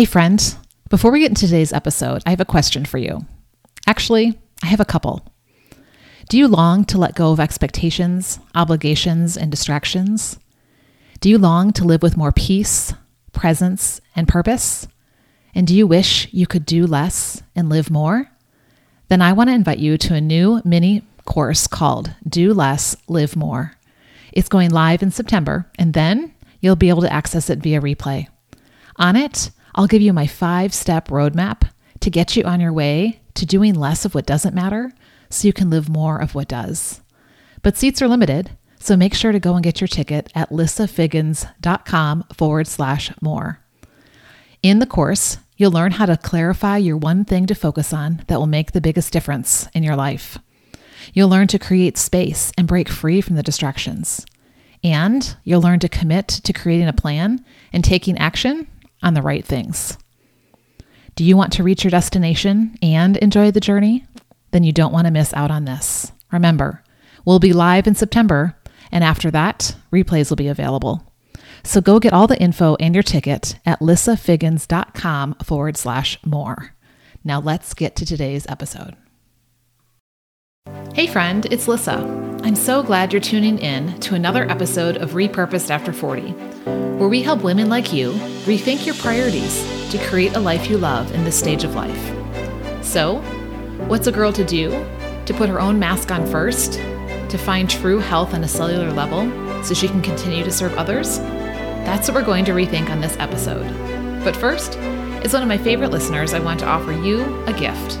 Hey, friend, before we get into today's episode, I have a question for you. Actually, I have a couple. Do you long to let go of expectations, obligations, and distractions? Do you long to live with more peace, presence, and purpose? And do you wish you could do less and live more? Then I want to invite you to a new mini course called Do Less, Live More. It's going live in September, and then you'll be able to access it via replay. On it, I'll give you my five step roadmap to get you on your way to doing less of what doesn't matter so you can live more of what does. But seats are limited, so make sure to go and get your ticket at lissafiggins.com forward slash more. In the course, you'll learn how to clarify your one thing to focus on that will make the biggest difference in your life. You'll learn to create space and break free from the distractions. And you'll learn to commit to creating a plan and taking action on the right things. Do you want to reach your destination and enjoy the journey? Then you don't want to miss out on this. Remember, we'll be live in September, and after that, replays will be available. So go get all the info and your ticket at lissafiggins.com forward slash more. Now let's get to today's episode. Hey, friend, it's Lissa. I'm so glad you're tuning in to another episode of Repurposed After 40, where we help women like you rethink your priorities to create a life you love in this stage of life. So, what's a girl to do? To put her own mask on first? To find true health on a cellular level so she can continue to serve others? That's what we're going to rethink on this episode. But first, as one of my favorite listeners, I want to offer you a gift.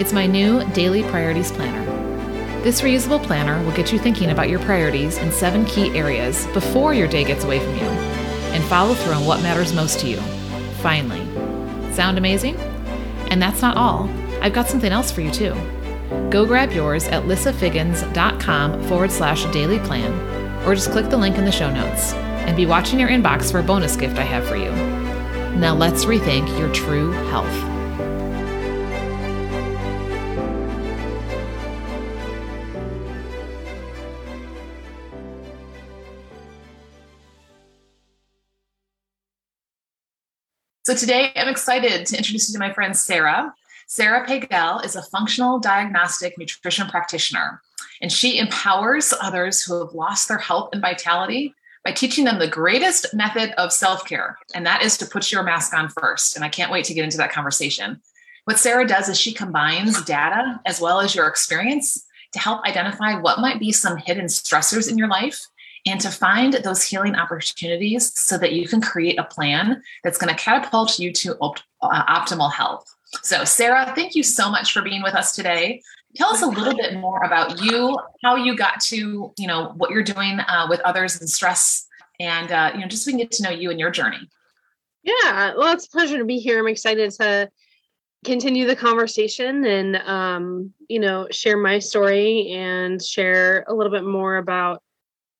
It's my new Daily Priorities Planner. This reusable planner will get you thinking about your priorities in seven key areas before your day gets away from you and follow through on what matters most to you. Finally. Sound amazing? And that's not all. I've got something else for you too. Go grab yours at lissafiggins.com forward slash daily plan or just click the link in the show notes and be watching your inbox for a bonus gift I have for you. Now let's rethink your true health. So today I'm excited to introduce you to my friend Sarah. Sarah Pagel is a functional diagnostic nutrition practitioner, and she empowers others who have lost their health and vitality by teaching them the greatest method of self care, and that is to put your mask on first. And I can't wait to get into that conversation. What Sarah does is she combines data as well as your experience to help identify what might be some hidden stressors in your life and to find those healing opportunities so that you can create a plan that's going to catapult you to op- uh, optimal health. So, Sarah, thank you so much for being with us today. Tell us a little bit more about you, how you got to, you know, what you're doing uh, with others and stress, and uh, you know, just so we can get to know you and your journey. Yeah, well, it's a pleasure to be here. I'm excited to continue the conversation and, um, you know, share my story and share a little bit more about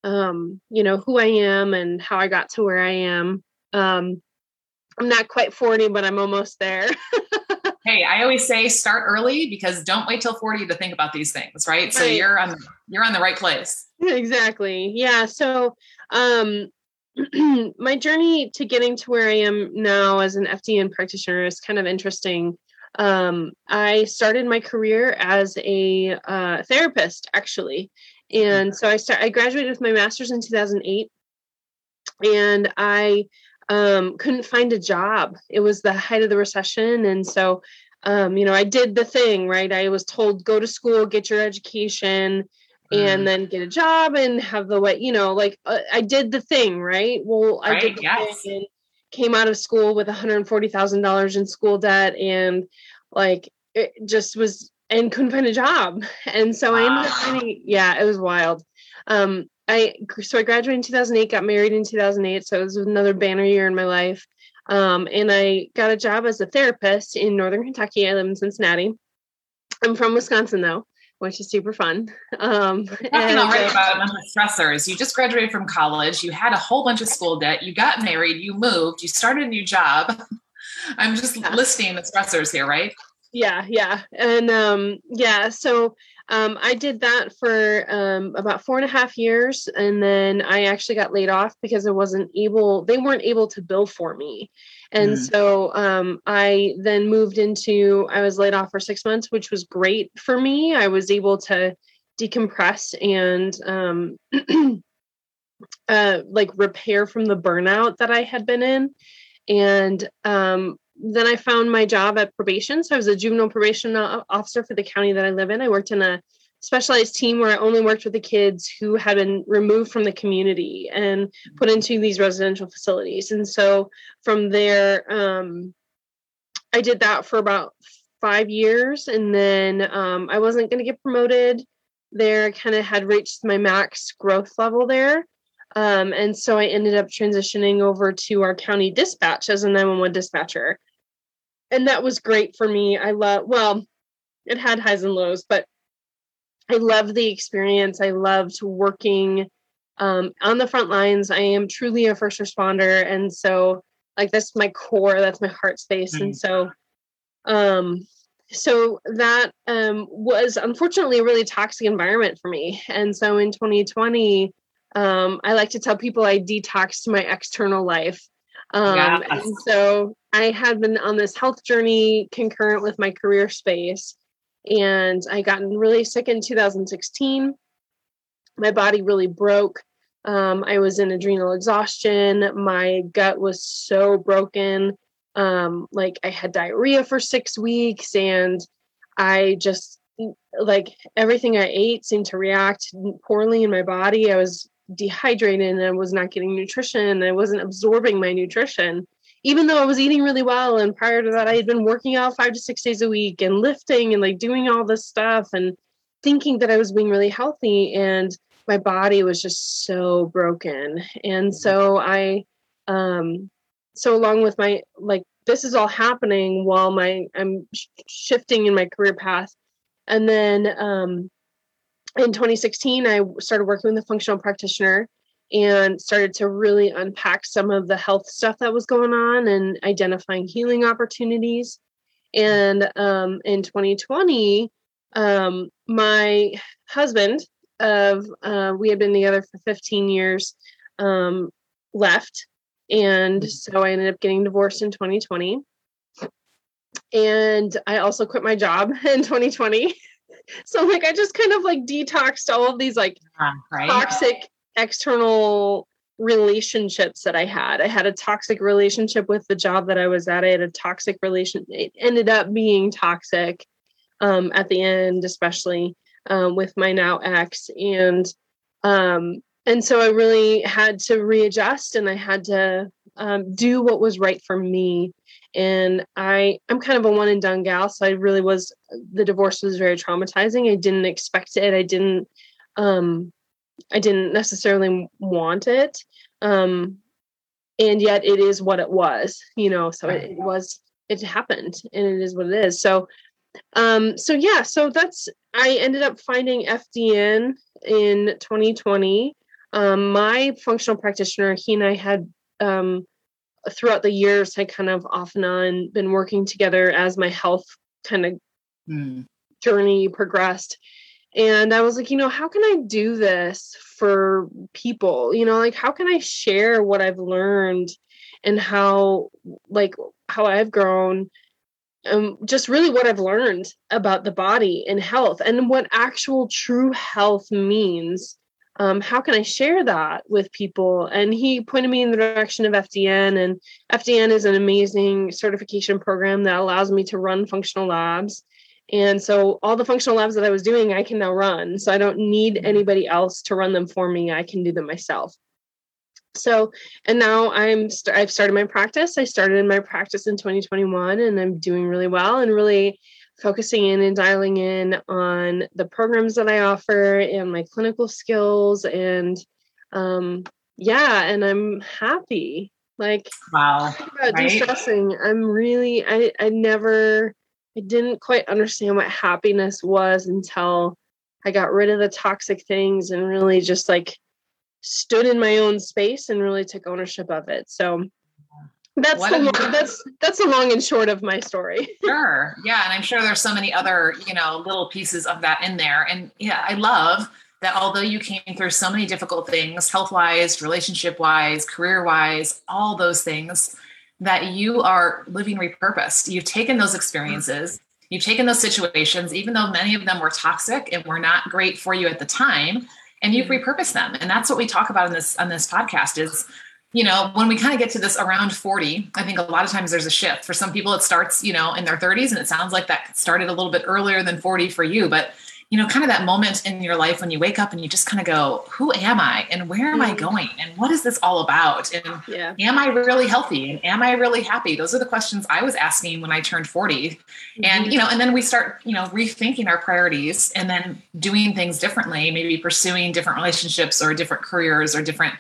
um, you know, who I am and how I got to where I am. Um, I'm not quite 40, but I'm almost there. hey, I always say start early because don't wait till 40 to think about these things, right? right. So you're on you're on the right place. Exactly. Yeah. So um my journey to getting to where I am now as an FDN practitioner is kind of interesting. Um, I started my career as a uh, therapist, actually, and so I start I graduated with my master's in 2008 and I um, couldn't find a job. It was the height of the recession and so um, you know, I did the thing, right? I was told go to school, get your education and mm. then get a job and have the way, you know, like uh, I did the thing, right? Well, right, I did the yes. thing and came out of school with $140,000 in school debt and like it just was and couldn't find a job. And so wow. I ended up finding, yeah, it was wild. Um, I so I graduated in 2008, got married in 2008, so it was another banner year in my life. Um, and I got a job as a therapist in Northern Kentucky. I live in Cincinnati. I'm from Wisconsin though, which is super fun. Um, Talking already uh, about a bunch of stressors. You just graduated from college. You had a whole bunch of school debt. You got married. You moved. You started a new job. I'm just yeah. listing the stressors here, right? Yeah yeah and um yeah so um, I did that for um, about four and a half years, and then I actually got laid off because I wasn't able. They weren't able to bill for me, and mm. so um, I then moved into. I was laid off for six months, which was great for me. I was able to decompress and um, uh, like repair from the burnout that I had been in, and um, then I found my job at probation. So I was a juvenile probation officer for the county that I live in. I worked in a specialized team where I only worked with the kids who had been removed from the community and put into these residential facilities. And so from there, um, I did that for about five years. And then um, I wasn't going to get promoted there, kind of had reached my max growth level there. Um, and so I ended up transitioning over to our county dispatch as a 911 dispatcher. And that was great for me. I love, well, it had highs and lows, but I loved the experience. I loved working um, on the front lines. I am truly a first responder. And so, like, that's my core, that's my heart space. Mm-hmm. And so, um, so that um, was unfortunately a really toxic environment for me. And so in 2020, um, I like to tell people I detoxed my external life. Um, yes. And so I had been on this health journey concurrent with my career space. And I got really sick in 2016. My body really broke. Um, I was in adrenal exhaustion. My gut was so broken. Um, like I had diarrhea for six weeks and I just like everything I ate seemed to react poorly in my body. I was dehydrated and I was not getting nutrition. I wasn't absorbing my nutrition, even though I was eating really well. And prior to that, I had been working out five to six days a week and lifting and like doing all this stuff and thinking that I was being really healthy. And my body was just so broken. And so I, um, so along with my like this is all happening while my I'm sh- shifting in my career path. And then um in 2016, I started working with a functional practitioner and started to really unpack some of the health stuff that was going on and identifying healing opportunities. And um, in 2020, um, my husband of uh, we had been together for 15 years um, left, and so I ended up getting divorced in 2020. And I also quit my job in 2020 so like I just kind of like detoxed all of these like right. toxic external relationships that I had. I had a toxic relationship with the job that I was at. I had a toxic relation. It ended up being toxic um, at the end, especially um, with my now ex, and um, and so I really had to readjust, and I had to um, do what was right for me. And i i'm kind of a one and done gal so i really was the divorce was very traumatizing. I didn't expect it. I didn't um i didn't necessarily want it um and yet it is what it was you know so it, it was it happened and it is what it is. So um so yeah so that's i ended up finding fdn in 2020 um my functional practitioner he and i had um throughout the years, I kind of off and on been working together as my health kind of mm. journey progressed. And I was like, you know, how can I do this for people? You know, like how can I share what I've learned and how, like, how I've grown um, just really what I've learned about the body and health and what actual true health means um, how can I share that with people? And he pointed me in the direction of FDN. And FDN is an amazing certification program that allows me to run functional labs. And so all the functional labs that I was doing, I can now run. So I don't need mm-hmm. anybody else to run them for me. I can do them myself. So, and now I'm st- I've started my practice. I started in my practice in 2021 and I'm doing really well and really focusing in and dialing in on the programs that I offer and my clinical skills and um yeah and I'm happy like wow about right? de-stressing I'm really I I never I didn't quite understand what happiness was until I got rid of the toxic things and really just like stood in my own space and really took ownership of it so that's what the long, that's that's the long and short of my story. sure. Yeah. And I'm sure there's so many other, you know, little pieces of that in there. And yeah, I love that although you came through so many difficult things, health wise, relationship wise, career wise, all those things, that you are living repurposed. You've taken those experiences, you've taken those situations, even though many of them were toxic and were not great for you at the time, and you've mm-hmm. repurposed them. And that's what we talk about in this on this podcast is you know, when we kind of get to this around 40, I think a lot of times there's a shift. For some people, it starts, you know, in their 30s, and it sounds like that started a little bit earlier than 40 for you. But, you know, kind of that moment in your life when you wake up and you just kind of go, who am I and where am mm-hmm. I going and what is this all about? And yeah. am I really healthy and am I really happy? Those are the questions I was asking when I turned 40. Mm-hmm. And, you know, and then we start, you know, rethinking our priorities and then doing things differently, maybe pursuing different relationships or different careers or different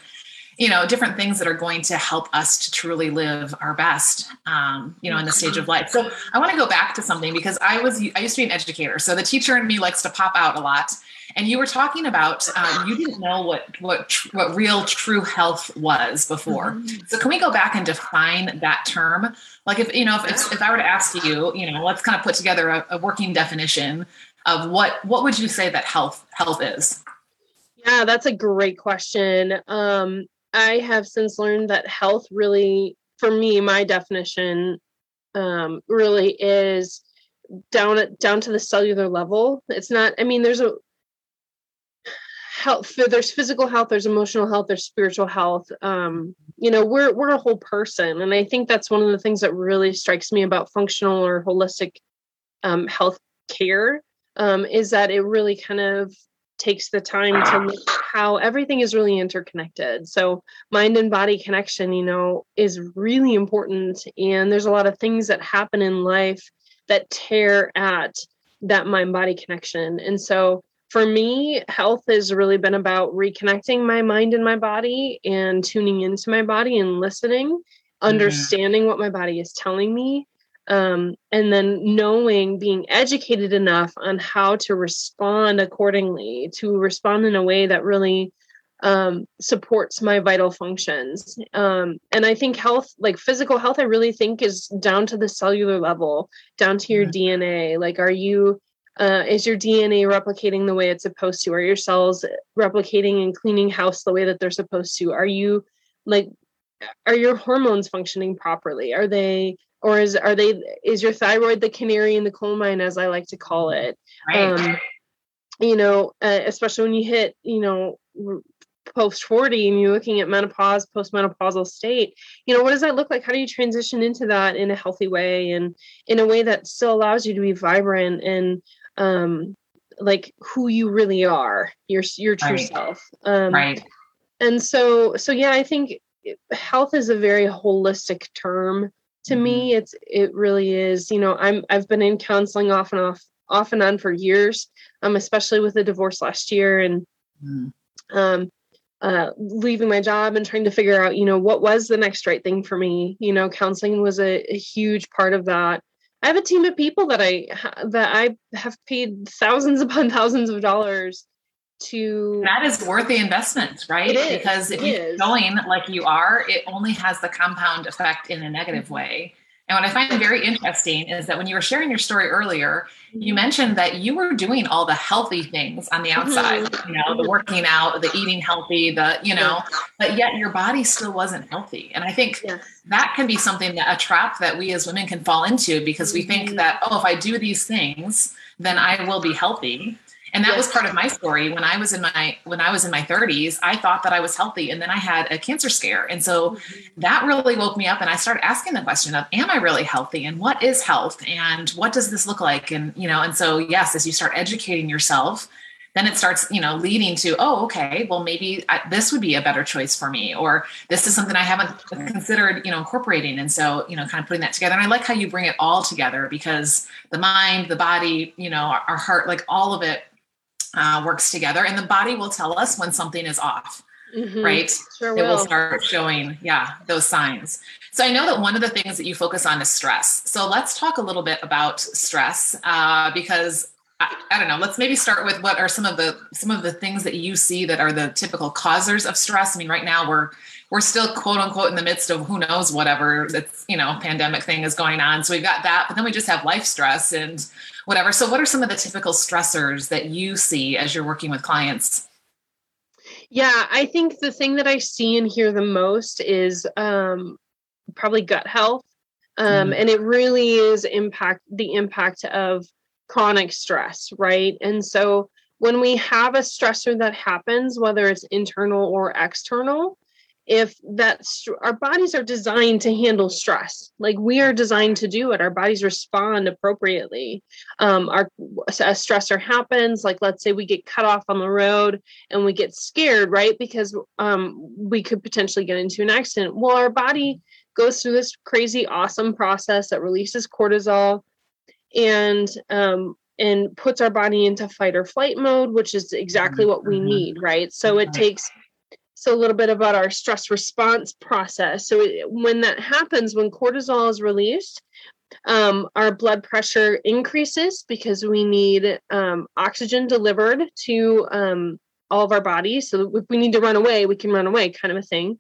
you know different things that are going to help us to truly live our best um, you know in the stage of life. So i want to go back to something because i was i used to be an educator. So the teacher in me likes to pop out a lot. And you were talking about um, you didn't know what what what real true health was before. Mm-hmm. so can we go back and define that term? Like if you know if, if, if i were to ask you you know let's kind of put together a, a working definition of what what would you say that health health is? Yeah, that's a great question. Um, I have since learned that health really, for me, my definition um, really is down down to the cellular level. It's not. I mean, there's a health. There's physical health. There's emotional health. There's spiritual health. Um, you know, we're we're a whole person, and I think that's one of the things that really strikes me about functional or holistic um, health care um, is that it really kind of takes the time to look how everything is really interconnected. So mind and body connection, you know, is really important. And there's a lot of things that happen in life that tear at that mind body connection. And so for me, health has really been about reconnecting my mind and my body and tuning into my body and listening, mm-hmm. understanding what my body is telling me um, and then knowing being educated enough on how to respond accordingly to respond in a way that really um, supports my vital functions. Um, and i think health like physical health i really think is down to the cellular level down to your mm-hmm. dna like are you uh, is your dna replicating the way it's supposed to? Are your cells replicating and cleaning house the way that they're supposed to? Are you like are your hormones functioning properly? Are they or is are they is your thyroid the canary in the coal mine as i like to call it right. um you know uh, especially when you hit you know post 40 and you're looking at menopause postmenopausal state you know what does that look like how do you transition into that in a healthy way and in a way that still allows you to be vibrant and um like who you really are your your true right. self um right and so so yeah i think health is a very holistic term to mm-hmm. me it's it really is you know i'm i've been in counseling off and off off and on for years um especially with the divorce last year and mm. um uh leaving my job and trying to figure out you know what was the next right thing for me you know counseling was a, a huge part of that i have a team of people that i that i have paid thousands upon thousands of dollars to that is worth the investment right? Because if you're going like you are it only has the compound effect in a negative mm-hmm. way. And what i find very interesting is that when you were sharing your story earlier you mm-hmm. mentioned that you were doing all the healthy things on the outside mm-hmm. you know the working out the eating healthy the you know but yet your body still wasn't healthy. And i think that can be something that a trap that we as women can fall into because we think that oh if i do these things then i will be healthy and that yes. was part of my story. When i was in my when i was in my 30s i thought that i was healthy and then i had a cancer scare. And so mm-hmm. that really woke me up and i started asking the question of am i really healthy and what is health and what does this look like? And you know and so yes as you start educating yourself then it starts you know leading to oh okay well maybe I, this would be a better choice for me or this is something i haven't considered you know incorporating. And so you know kind of putting that together. And i like how you bring it all together because the mind the body you know our, our heart like all of it uh, works together and the body will tell us when something is off mm-hmm. right? Sure it will. will. start showing yeah those signs. So i know that one of the things that you focus on is stress. So let's talk a little bit about stress uh, because I, I, don't know let's maybe start with what are some of the some of the things that you see that are the typical causers of stress. I mean right now we're we're still quote unquote in the midst of who knows whatever that's you know pandemic thing is going on. So we've got that but then we just have life stress and whatever. So what are some of the typical stressors that you see as you're working with clients? Yeah i think the thing that i see and hear the most is um, probably gut health um, mm. and it really is impact the impact of chronic stress right? And so when we have a stressor that happens whether it's internal or external if that's our bodies are designed to handle stress. Like we are designed to do it. Our bodies respond appropriately. Um our a stressor happens like let's say we get cut off on the road and we get scared right? Because um we could potentially get into an accident. Well our body goes through this crazy awesome process that releases cortisol and um and puts our body into fight or flight mode which is exactly what we mm-hmm. need right? So it takes so a little bit about our stress response process. So it, when that happens when cortisol is released um, our blood pressure increases because we need um, oxygen delivered to um, all of our bodies. So if we need to run away we can run away kind of a thing.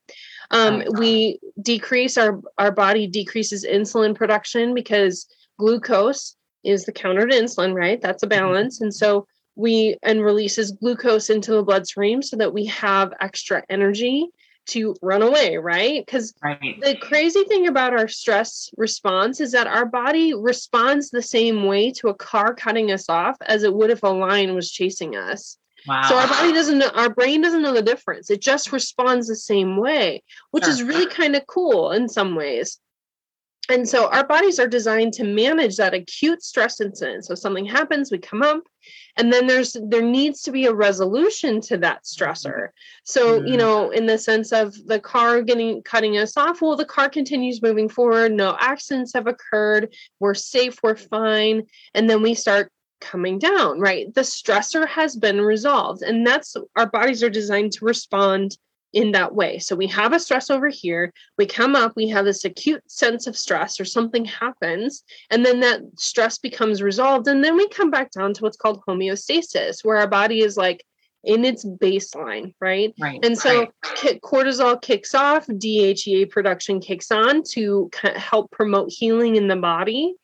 Um, we decrease our our body decreases insulin production because glucose is the counter to insulin right? That's a mm-hmm. balance. And so we and releases glucose into the bloodstream so that we have extra energy to run away, right? Because right. the crazy thing about our stress response is that our body responds the same way to a car cutting us off as it would if a lion was chasing us. Wow. So our body doesn't know, our brain doesn't know the difference. It just responds the same way, which sure. is really kind of cool in some ways and so our bodies are designed to manage that acute stress incident. So something happens we come up and then there's there needs to be a resolution to that stressor. So mm. you know in the sense of the car getting cutting us off well the car continues moving forward no accidents have occurred we're safe we're fine and then we start coming down right? The stressor has been resolved and that's our bodies are designed to respond in that way. So we have a stress over here, we come up, we have this acute sense of stress or something happens, and then that stress becomes resolved. And then we come back down to what's called homeostasis, where our body is like in its baseline, right? Right. And so right. cortisol kicks off, DHEA production kicks on to help promote healing in the body.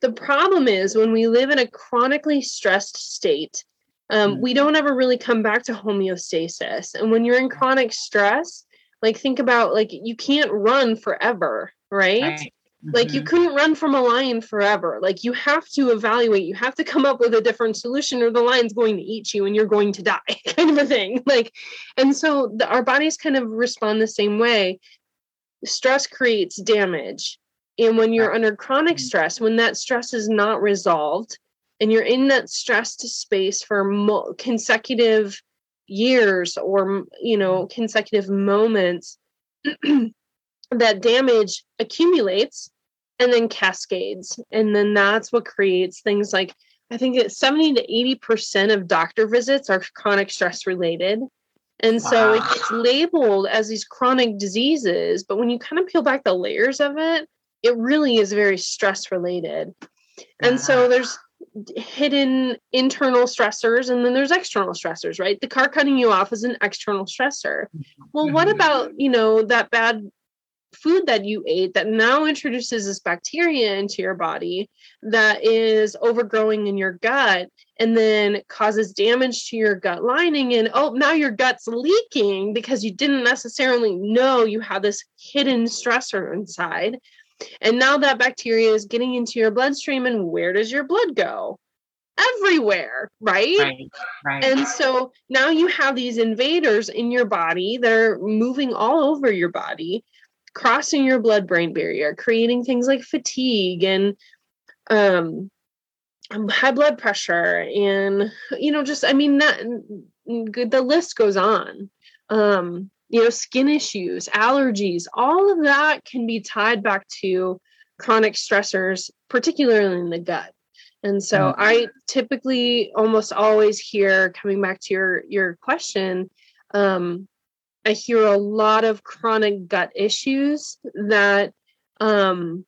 The problem is when we live in a chronically stressed state, um, mm-hmm. we don't ever really come back to homeostasis. And when you're in chronic stress, like think about like you can't run forever, right? right. Mm-hmm. Like you mm-hmm. couldn't run from a lion forever. Like you have to evaluate, you have to come up with a different solution or the lion's going to eat you and you're going to die, kind of a thing. Like, and so the, our bodies kind of respond the same way. Stress creates damage. And when you're under chronic mm-hmm. stress, when that stress is not resolved, and you're in that stressed space for mo- consecutive years or you know mm-hmm. consecutive moments that damage accumulates and then cascades and then that's what creates things like i think that 70 to 80 percent of doctor visits are chronic stress related and wow. so it's labeled as these chronic diseases but when you kind of peel back the layers of it it really is very stress related and so there's hidden internal stressors and then there's external stressors right? The car cutting you off is an external stressor. Well what mm-hmm. about you know that bad food that you ate that now introduces this bacteria into your body that is overgrowing in your gut and then causes damage to your gut lining and oh now your gut's leaking because you didn't necessarily know you had this hidden stressor inside and now that bacteria is getting into your bloodstream, and where does your blood go? Everywhere, right? Right. right. And so now you have these invaders in your body that are moving all over your body, crossing your blood brain barrier, creating things like fatigue and um, high blood pressure and you know just i mean that the list goes on um you know, skin issues, allergies, all of that can be tied back to chronic stressors, particularly in the gut. And so mm-hmm. I typically almost always hear coming back to your your question, um, I hear a lot of chronic gut issues that um,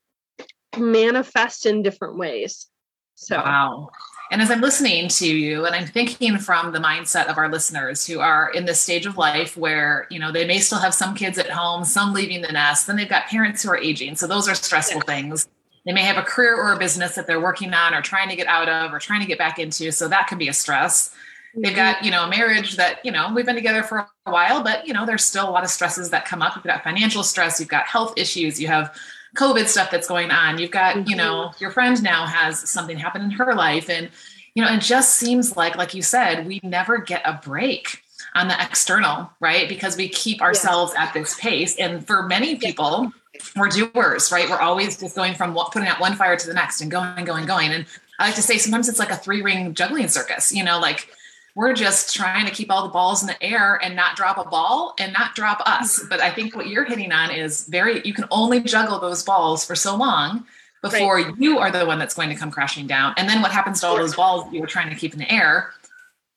manifest in different ways. So wow. And as I'm listening to you and I'm thinking from the mindset of our listeners who are in this stage of life where, you know, they may still have some kids at home, some leaving the nest, then they've got parents who are aging. So those are stressful things. They may have a career or a business that they're working on or trying to get out of or trying to get back into. So that can be a stress. They've got, mm-hmm. you know, a marriage that, you know, we've been together for a while, but, you know, there's still a lot of stresses that come up. You've got financial stress, you've got health issues, you have COVID stuff that's going on. You've got, mm-hmm. you know, your friend now has something happen in her life. And, you know, it just seems like, like you said, we never get a break on the external, right? Because we keep ourselves at this pace. And for many people, we're doers, right? We're always just going from putting out one fire to the next and going, going, going. And I like to say sometimes it's like a three ring juggling circus, you know, like we're just trying to keep all the balls in the air and not drop a ball and not drop us. Mm-hmm. But I think what you're hitting on is very, you can only juggle those balls for so long before right. you are the one that's going to come crashing down. And then what happens to all those balls you were trying to keep in the air?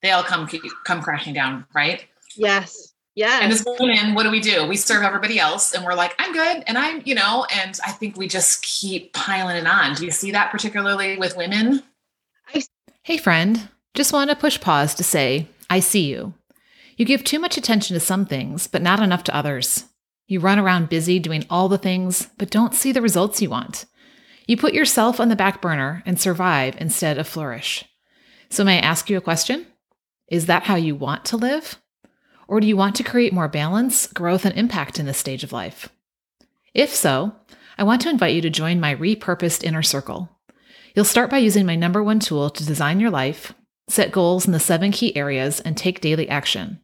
They all come come crashing down, right? Yes. Yeah. And as women, what do we do? We serve everybody else and we're like, I'm good. And I'm, you know, and I think we just keep piling it on. Do you see that particularly with women? Hey, friend. Just want to push pause to say, I see you. You give too much attention to some things, but not enough to others. You run around busy doing all the things, but don't see the results you want. You put yourself on the back burner and survive instead of flourish. So, may I ask you a question? Is that how you want to live? Or do you want to create more balance, growth, and impact in this stage of life? If so, I want to invite you to join my repurposed inner circle. You'll start by using my number one tool to design your life, set goals in the seven key areas, and take daily action.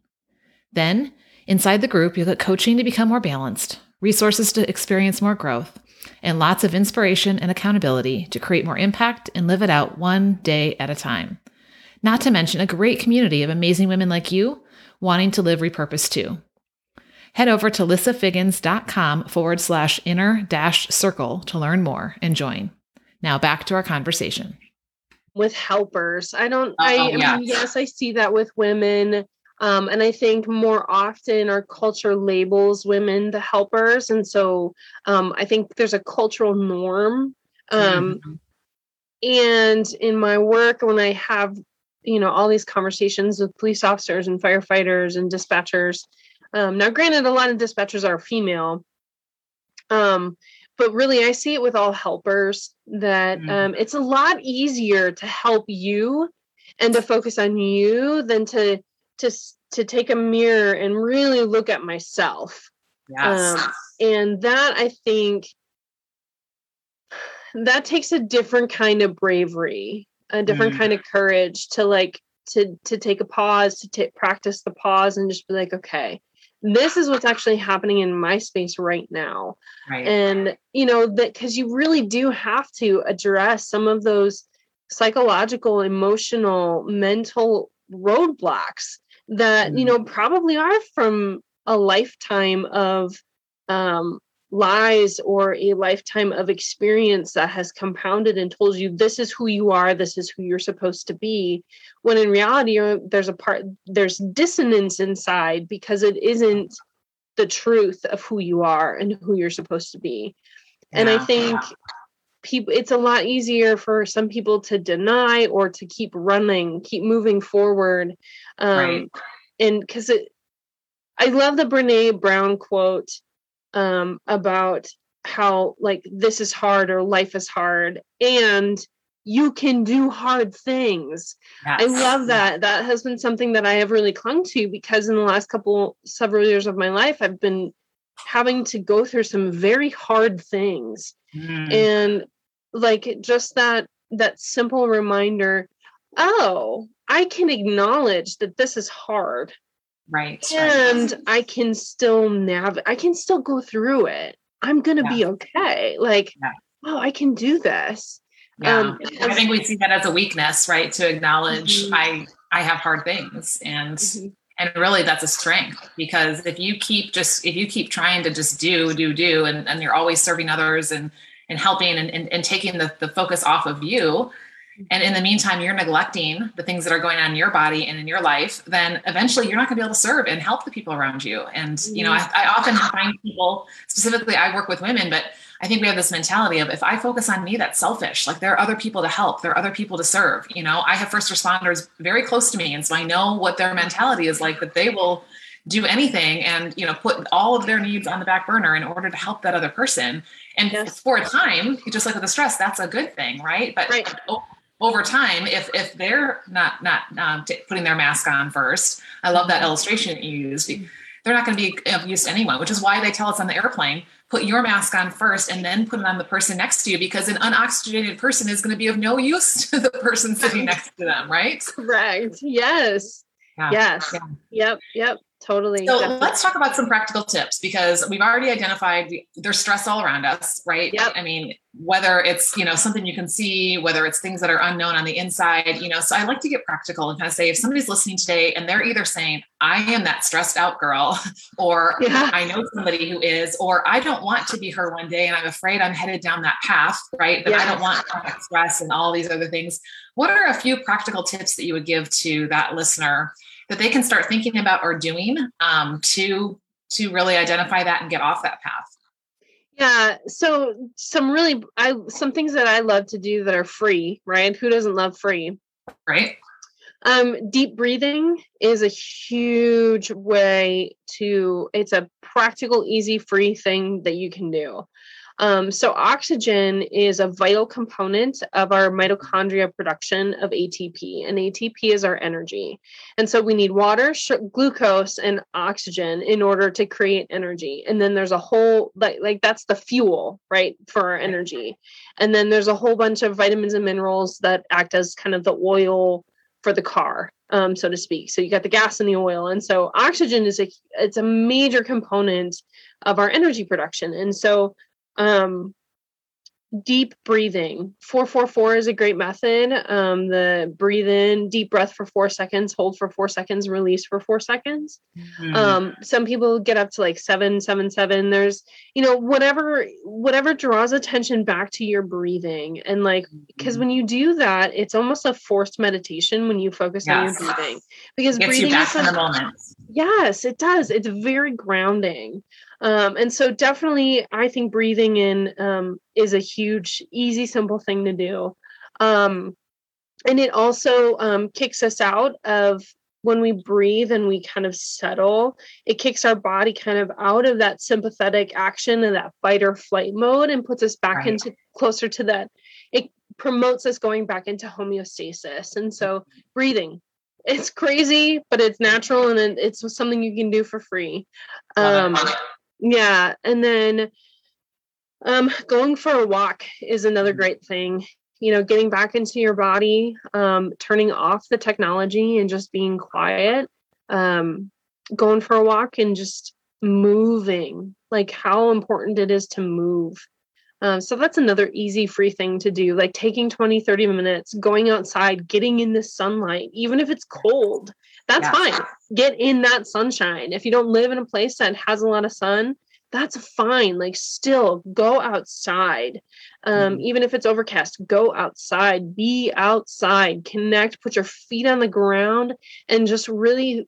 Then, inside the group, you'll get coaching to become more balanced, resources to experience more growth, and lots of inspiration and accountability to create more impact and live it out one day at a time. Not to mention a great community of amazing women like you wanting to live repurposed too. Head over to lissafiggins.com forward slash inner dash circle to learn more and join. Now back to our conversation with helpers. I don't, I, oh, yeah. I mean, yes, I see that with women. Um, and I think more often our culture labels women the helpers. And so um, I think there's a cultural norm. Um, mm-hmm. And in my work, when I have, you know, all these conversations with police officers and firefighters and dispatchers, um, now granted, a lot of dispatchers are female. But really i see it with all helpers that mm-hmm. um, it's a lot easier to help you and to focus on you than to to to take a mirror and really look at myself yes. Um, and that i think that takes a different kind of bravery a different mm-hmm. kind of courage to like to to take a pause to t- practice the pause and just be like okay this is what's actually happening in my space right now right. and you know that because you really do have to address some of those psychological emotional mental roadblocks that mm. you know probably are from a lifetime of um, lies or a lifetime of experience that has compounded and told you this is who you are this is who you're supposed to be when in reality there's a part there's dissonance inside because it isn't the truth of who you are and who you're supposed to be yeah. and i think people it's a lot easier for some people to deny or to keep running keep moving forward um right. and because it i love the brene brown quote um, about how like this is hard or life is hard and you can do hard things. Yes. I love that. That has been something that I have really clung to because in the last couple several years of my life I've been having to go through some very hard things. Mm. And like just that that simple reminder, oh, I can acknowledge that this is hard Right. And right. I can still navigate, I can still go through it. I'm going to yeah. be okay. Like, yeah. oh, I can do this. Yeah. Um, I think we see that as a weakness, right? To acknowledge mm-hmm. I I have hard things and mm-hmm. and really that's a strength because if you keep just if you keep trying to just do, do, do and, and you're always serving others and and helping and, and, and taking the, the focus off of you, and in the meantime you're neglecting the things that are going on in your body and in your life then eventually you're not going to be able to serve and help the people around you and you know I, I, often find people specifically i work with women but I think we have this mentality of if I focus on me, that's selfish. Like there are other people to help, there are other people to serve. You know, I have first responders very close to me. And so I know what their mentality is like that they will do anything and you know put all of their needs on the back burner in order to help that other person and yes. for a time just like with the stress that's a good thing right but right. over time if if they're not not um, t- putting their mask on first i love that mm-hmm. illustration that you used they're not going to be of use to anyone which is why they tell us on the airplane put your mask on first and then put it on the person next to you because an unoxygenated person is going to be of no use to the person sitting next to them, right? Correct. Yes. Yeah. Yes. Yeah. Yep. Yep. Totally. So definitely. let's talk about some practical tips because we've already identified there's stress all around us, right? Yep. I mean, whether it's, you know, something you can see, whether it's things that are unknown on the inside, you know, so I like to get practical and kind of say, if somebody's listening today and they're either saying, I am that stressed out girl, or yeah. I know somebody who is, or I don't want to be her one day and I'm afraid I'm headed down that path, right? But I don't want stress and all these other things. What are a few practical tips that you would give to that listener that they can start thinking about or doing um, to to really identify that and get off that path. Yeah so some really i some things that i love to do that are free right who doesn't love free? Right. Um, deep breathing is a huge way to it's a practical easy free thing that you can do um, so, oxygen is a vital component of our mitochondria production of ATP, and ATP is our energy. And so, we need water, sh- glucose, and oxygen in order to create energy. And then there's a whole like like that's the fuel, right, for our energy. And then there's a whole bunch of vitamins and minerals that act as kind of the oil for the car um, so to speak. So you got the gas and the oil, and so oxygen is a it's a major component of our energy production. And so um, deep breathing. 444 is a great method. Um, the breathe in deep breath for four seconds hold for four seconds release for four seconds. Mm-hmm. um, some people get up to like seven seven seven. There's you know whatever whatever draws attention back to your breathing. And like because mm-hmm. when you do that it's almost a forced meditation when you focus yes. on your breathing. Because breathing is moment. Yes it does. It's very grounding um, and so definitely I think breathing in um, is a huge, easy, simple thing to do. Um, and it also um, kicks us out of when we breathe and we kind of settle, it kicks our body kind of out of that sympathetic action and that fight or flight mode and puts us back right. into closer to that. It promotes us going back into homeostasis. And so breathing, it's crazy, but it's natural and it's something you can do for free. Um, yeah. And then um, going for a walk is another mm-hmm. great thing. You know, getting back into your body, um, turning off the technology and just being quiet, um, going for a walk and just moving, like how important it is to move. Um, so that's another easy, free thing to do, like taking 20, 30 minutes, going outside, getting in the sunlight, even if it's cold, that's fine. Get in that sunshine. If you don't live in a place that has a lot of sun, that's fine. Like, still go outside. Um, mm-hmm. Even if it's overcast, go outside, be outside, connect, put your feet on the ground, and just really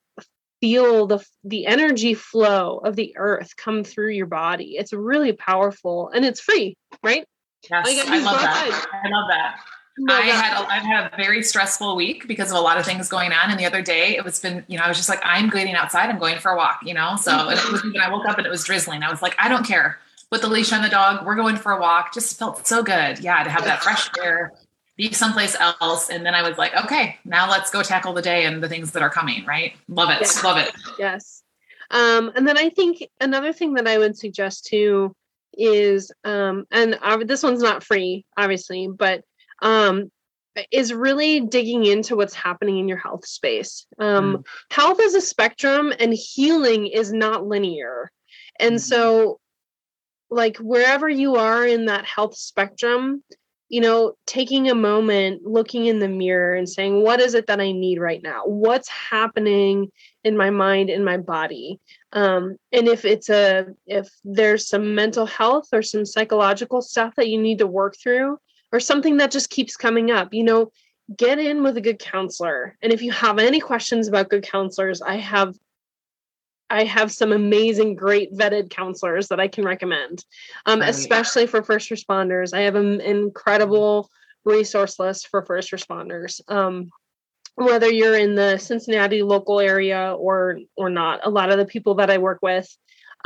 feel the the energy flow of the earth come through your body. It's really powerful and it's free, right? Yes, I love that. I love that. No, I had a, I've had a very stressful week because of a lot of things going on. And the other day, it was been you know I was just like I'm getting outside. I'm going for a walk. You know, so and it was when I woke up and it was drizzling. I was like I don't care. Put the leash on the dog. We're going for a walk. Just felt so good. Yeah, to have that fresh air, be someplace else, and then I was like, okay, now let's go tackle the day and the things that are coming. Right? Love it. Yes. Love it. Yes. Um, and then I think another thing that I would suggest too is, um, and uh, this one's not free, obviously, but um, is really digging into what's happening in your health space. Um, mm. Health is a spectrum, and healing is not linear. And mm. so, like, wherever you are in that health spectrum, you know, taking a moment, looking in the mirror, and saying, What is it that I need right now? What's happening in my mind, in my body? Um, and if it's a, if there's some mental health or some psychological stuff that you need to work through, or something that just keeps coming up, you know, get in with a good counselor. And if you have any questions about good counselors, I have I have some amazing, great vetted counselors that I can recommend, um, right. especially for first responders. I have an incredible resource list for first responders. Um, whether you're in the Cincinnati local area or or not, a lot of the people that I work with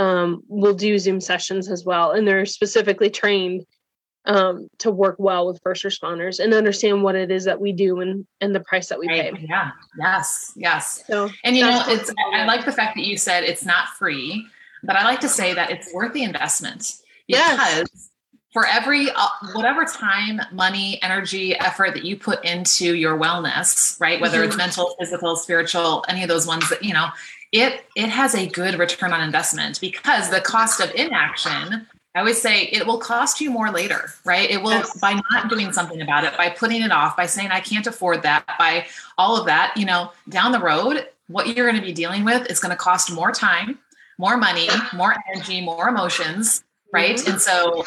um, will do Zoom sessions as well, and they're specifically trained um, to work well with first responders and understand what it is that we do and and the price that we right. pay. Yeah. Yes. Yes. So, and you know, it's I like the fact that you said it's not free, but I like to say that it's worth the investment because yes. for every uh, whatever time, money, energy, effort that you put into your wellness, right? Whether mm-hmm. it's mental, physical, spiritual, any of those ones that you know, it it has a good return on investment because the cost of inaction I always say it will cost you more later, right? It will yes. by not doing something about it, by putting it off, by saying I can't afford that, by all of that, you know, down the road, what you're going to be dealing with is going to cost more time, more money, more energy, more emotions, right? Mm-hmm. And so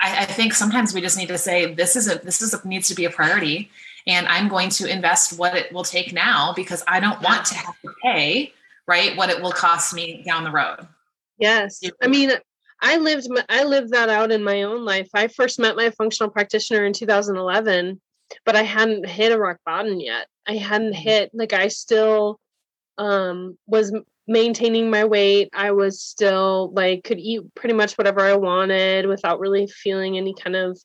I, I, think sometimes we just need to say this is a this is a, needs to be a priority, and I'm going to invest what it will take now because I don't want to have to pay right what it will cost me down the road. Yes, I mean I lived I lived that out in my own life. I first met my functional practitioner in 2011, but I hadn't hit a rock bottom yet. I hadn't mm-hmm. hit like I still um was maintaining my weight. I was still like could eat pretty much whatever I wanted without really feeling any kind of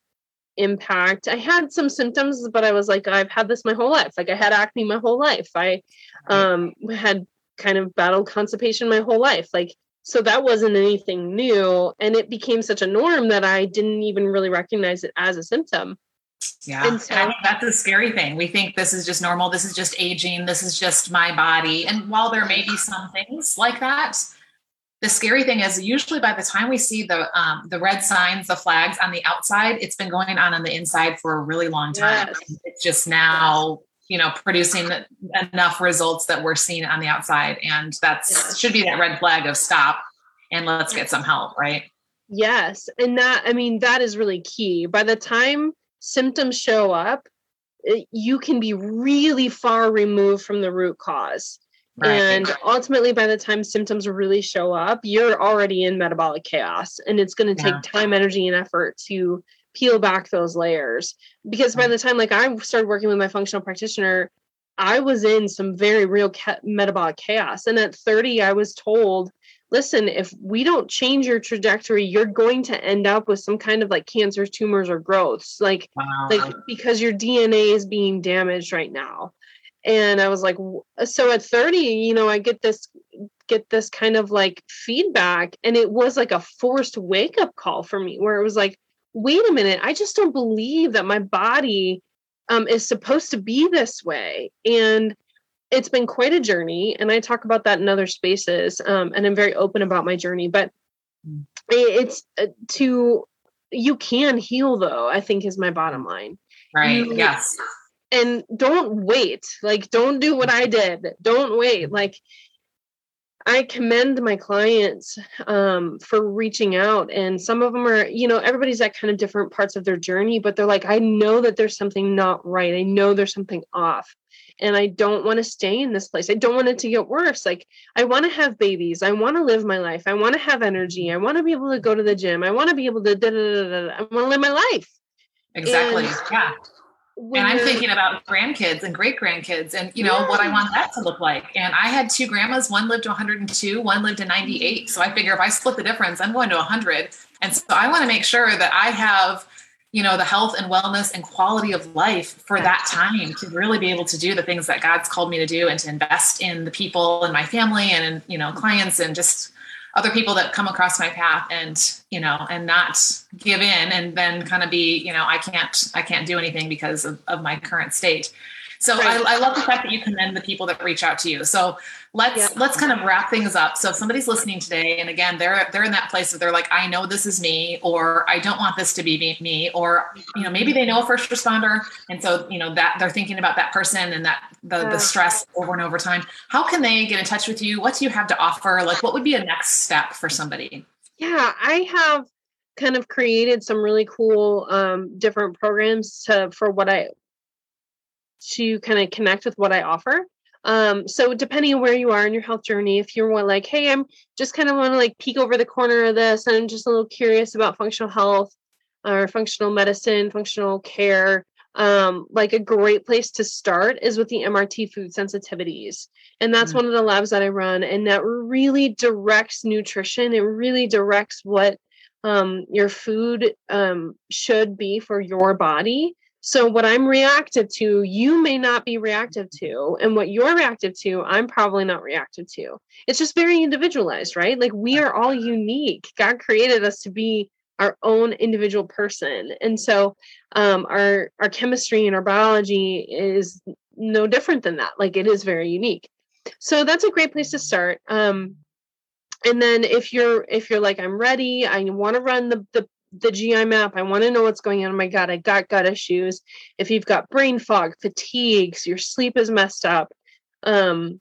impact. I had some symptoms, but I was like I've had this my whole life. Like I had acne my whole life. I um had kind of battled constipation my whole life. Like so that wasn't anything new and it became such a norm that i didn't even really recognize it as a symptom. Yeah. And so, and that's a scary thing. We think this is just normal this is just aging this is just my body. And while there may be some things like that the scary thing is usually by the time we see the um, the red signs the flags on the outside it's been going on on the inside for a really long time. Yes. it's just now you know producing enough results that we're seeing on the outside and that's yeah. should be that red flag of stop and let's get some help right yes and that i mean that is really key by the time symptoms show up it, you can be really far removed from the root cause right. and ultimately by the time symptoms really show up you're already in metabolic chaos and it's going to take yeah. time energy and effort to peel back those layers. Because by mm. the time like i started working with my functional practitioner i was in some very real ca- metabolic chaos. And at 30 i was told listen if we don't change your trajectory you're going to end up with some kind of like cancer tumors or growths. Like wow. like because your dna is being damaged right now. And i was like so at 30 you know i get this get this kind of like feedback and it was like a forced wake up call for me where it was like wait a minute, I just don't believe that my body um, is supposed to be this way. And it's been quite a journey. And I talk about that in other spaces. Um, and I'm very open about my journey. But mm. it's uh, to, you can heal though, I think is my bottom line. Right. You, yes. And don't wait. Like, don't do what I did. Don't wait. Like, I commend my clients um, for reaching out. And some of them are, you know, everybody's at kind of different parts of their journey, but they're like, I know that there's something not right. I know there's something off. And I don't want to stay in this place. I don't want it to get worse. Like, I want to have babies. I want to live my life. I want to have energy. I want to be able to go to the gym. I want to be able to, da, da, da, I want to live my life. Exactly. And, yeah and I'm thinking about grandkids and great grandkids and you know yeah. what I want that to look like. And I had two grandmas, one lived to 102, one lived to 98. So I figure if I split the difference, I'm going to 100. And so I want to make sure that I have, you know, the health and wellness and quality of life for that time to really be able to do the things that God's called me to do and to invest in the people and my family and, you know, clients and just other people that come across my path and you know and not give in and then kind of be you know i can't i can't do anything because of, of my current state so right. I, I, love the fact that you commend the people that reach out to you. So let's yeah. let's kind of wrap things up. So if somebody's listening today, and again, they're they're in that place where they're like, I know this is me, or I don't want this to be me, me, or you know, maybe they know a first responder, and so you know that they're thinking about that person and that the yeah. the stress over and over time. How can they get in touch with you? What do you have to offer? Like, what would be a next step for somebody? Yeah, I have kind of created some really cool um, different programs to for what I to kind of connect with what I offer. Um, so depending on where you are in your health journey, if you're more like, hey, I'm just kind of want to like peek over the corner of this and I'm just a little curious about functional health or functional medicine, functional care, um, like a great place to start is with the MRT food sensitivities. And that's mm-hmm. one of the labs that I run. And that really directs nutrition. It really directs what um, your food um, should be for your body. So, what I'm reactive to, you may not be reactive to. And what you're reactive to, I'm probably not reactive to. It's just very individualized, right? Like we are all unique. God created us to be our own individual person. And so um, our our chemistry and our biology is no different than that. Like it is very unique. So that's a great place to start. Um, and then if you're if you're like I'm ready, I want to run the the the GI map. I want to know what's going on. Oh my God, I got gut issues. If you've got brain fog, fatigues, your sleep is messed up, um,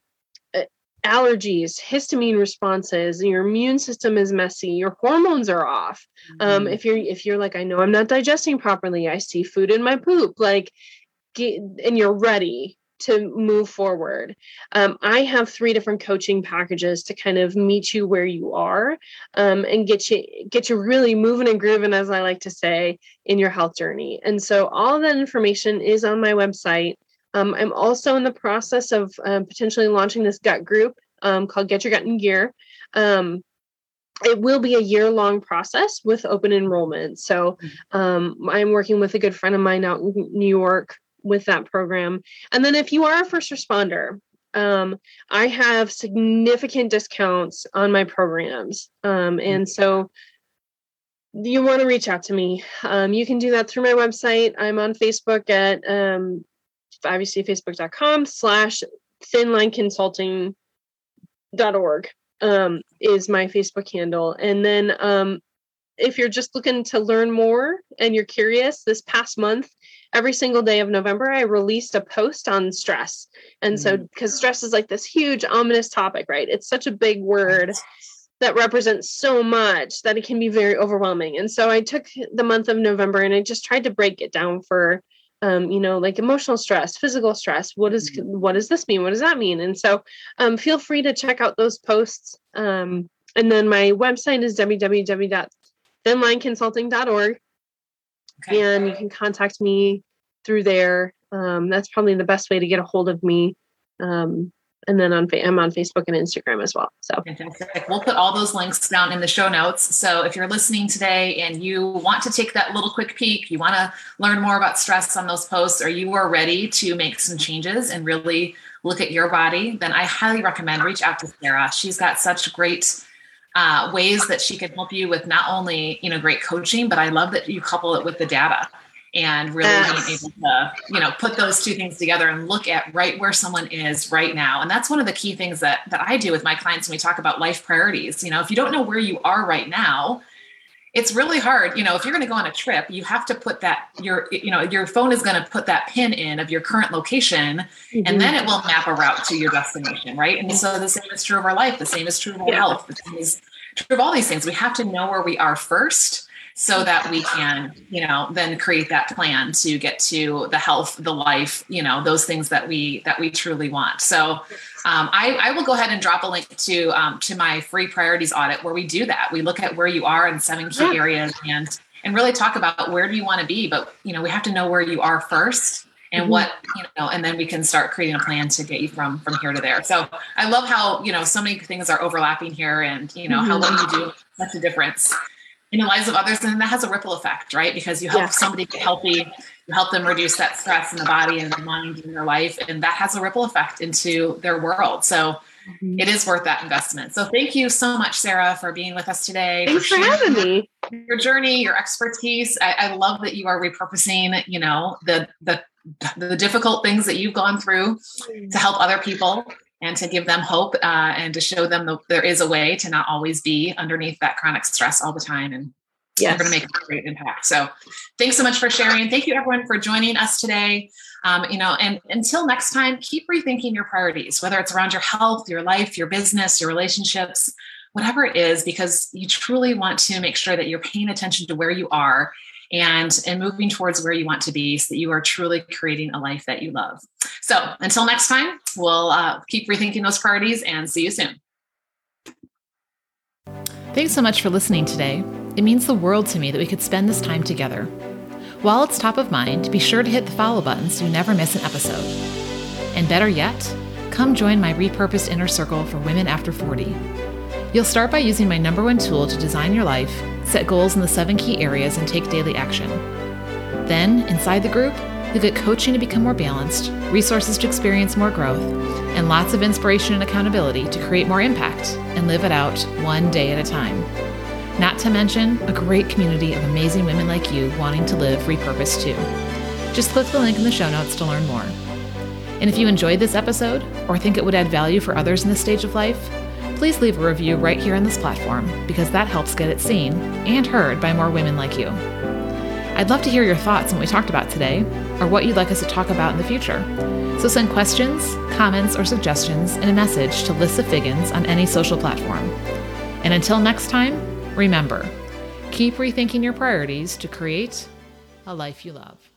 allergies, histamine responses, your immune system is messy, your hormones are off. Um, mm-hmm. Um, if you're if you're like, I know I'm not digesting properly, I see food in my poop, like, get, and you're ready to move forward. Um, I have three different coaching packages to kind of meet you where you are um, and get you get you really moving and grooving, as I like to say, in your health journey. And so all that information is on my website. Um, I'm also in the process of um, potentially launching this gut group um, called Get Your Gut in Gear. Um, it will be a year long process with open enrollment. So um, I'm working with a good friend of mine out in New York with that program. And then if you are a first responder, um, I have significant discounts on my programs. Um, and mm-hmm. so you want to reach out to me. Um, you can do that through my website. I'm on Facebook at um, obviously facebook.com slash thinlineconsulting.org um, is my Facebook handle. And then um, if you're just looking to learn more and you're curious, this past month, every single day of November, I released a post on stress. And mm-hmm. so, because stress is like this huge, ominous topic, right? It's such a big word that represents so much that it can be very overwhelming. And so, I took the month of November and I just tried to break it down for um, you know, like emotional stress, physical stress. What is mm-hmm. what does this mean? What does that mean? And so, um, feel free to check out those posts. Um, and then my website is www.thinlineconsulting.org, okay. and you can contact me through there. Um, that's probably the best way to get a hold of me. Um, and then on I'm on Facebook and Instagram as well. So fantastic. We'll put all those links down in the show notes. So if you're listening today and you want to take that little quick peek, you want to learn more about stress on those posts, or you are ready to make some changes and really look at your body, then I highly recommend reach out to Sarah. She's got such great uh, ways that she can help you with not only you know great coaching, but I love that you couple it with the data and really yes. being able to you know put those two things together and look at right where someone is right now and that's one of the key things that that i do with my clients when we talk about life priorities you know if you don't know where you are right now it's really hard you know if you're going to go on a trip you have to put that your you know your phone is going to put that pin in of your current location mm-hmm. and then it will map a route to your destination right and so the same is true of our life the same is true of our yeah. health the same is true of all these things we have to know where we are first so that we can you know then create that plan to get to the health the life you know those things that we that we truly want. So um, I, I, will go ahead and drop a link to um, to my free priorities audit where we do that. We look at where you are in seven key areas and and really talk about where do you want to be but you know we have to know where you are first and mm-hmm. what you know and then we can start creating a plan to get you from from here to there. So i love how you know so many things are overlapping here and you know mm-hmm. how what you do such a difference in the lives of others and that has a ripple effect right? Because you help somebody get healthy you help them reduce that stress in the body and the mind in their life and that has a ripple effect into their world. So mm-hmm. it is worth that investment. So thank you so much sarah for being with us today thanks for, for having me. your journey your expertise. I, I love that you are repurposing you know the the the difficult things that you've gone through to help other people and to give them hope uh, and to show them that there is a way to not always be underneath that chronic stress all the time and yes. we're going to make a great impact. So thanks so much for sharing. Thank you everyone for joining us today. Um, you know and until next time keep rethinking your priorities whether it's around your health your life your business your relationships whatever it is because you truly want to make sure that you're paying attention to where you are and and moving towards where you want to be so that you are truly creating a life that you love so until next time we'll uh, keep rethinking those priorities and see you soon. Thanks so much for listening today. It means the world to me that we could spend this time together. While it's top of mind be sure to hit the follow button so you never miss an episode. And better yet come join my repurposed inner circle for women after 40 You'll start by using my number one tool to design your life, set goals in the seven key areas, and take daily action. Then, inside the group, you'll get coaching to become more balanced, resources to experience more growth, and lots of inspiration and accountability to create more impact and live it out one day at a time. Not to mention a great community of amazing women like you wanting to live repurposed too. Just click the link in the show notes to learn more. And if you enjoyed this episode or think it would add value for others in this stage of life, please leave a review right here on this platform because that helps get it seen and heard by more women like you. I'd love to hear your thoughts on what we talked about today or what you'd like us to talk about in the future. So send questions, comments, or suggestions in a message to Lissa Figgins on any social platform. And until next time, remember keep rethinking your priorities to create a life you love.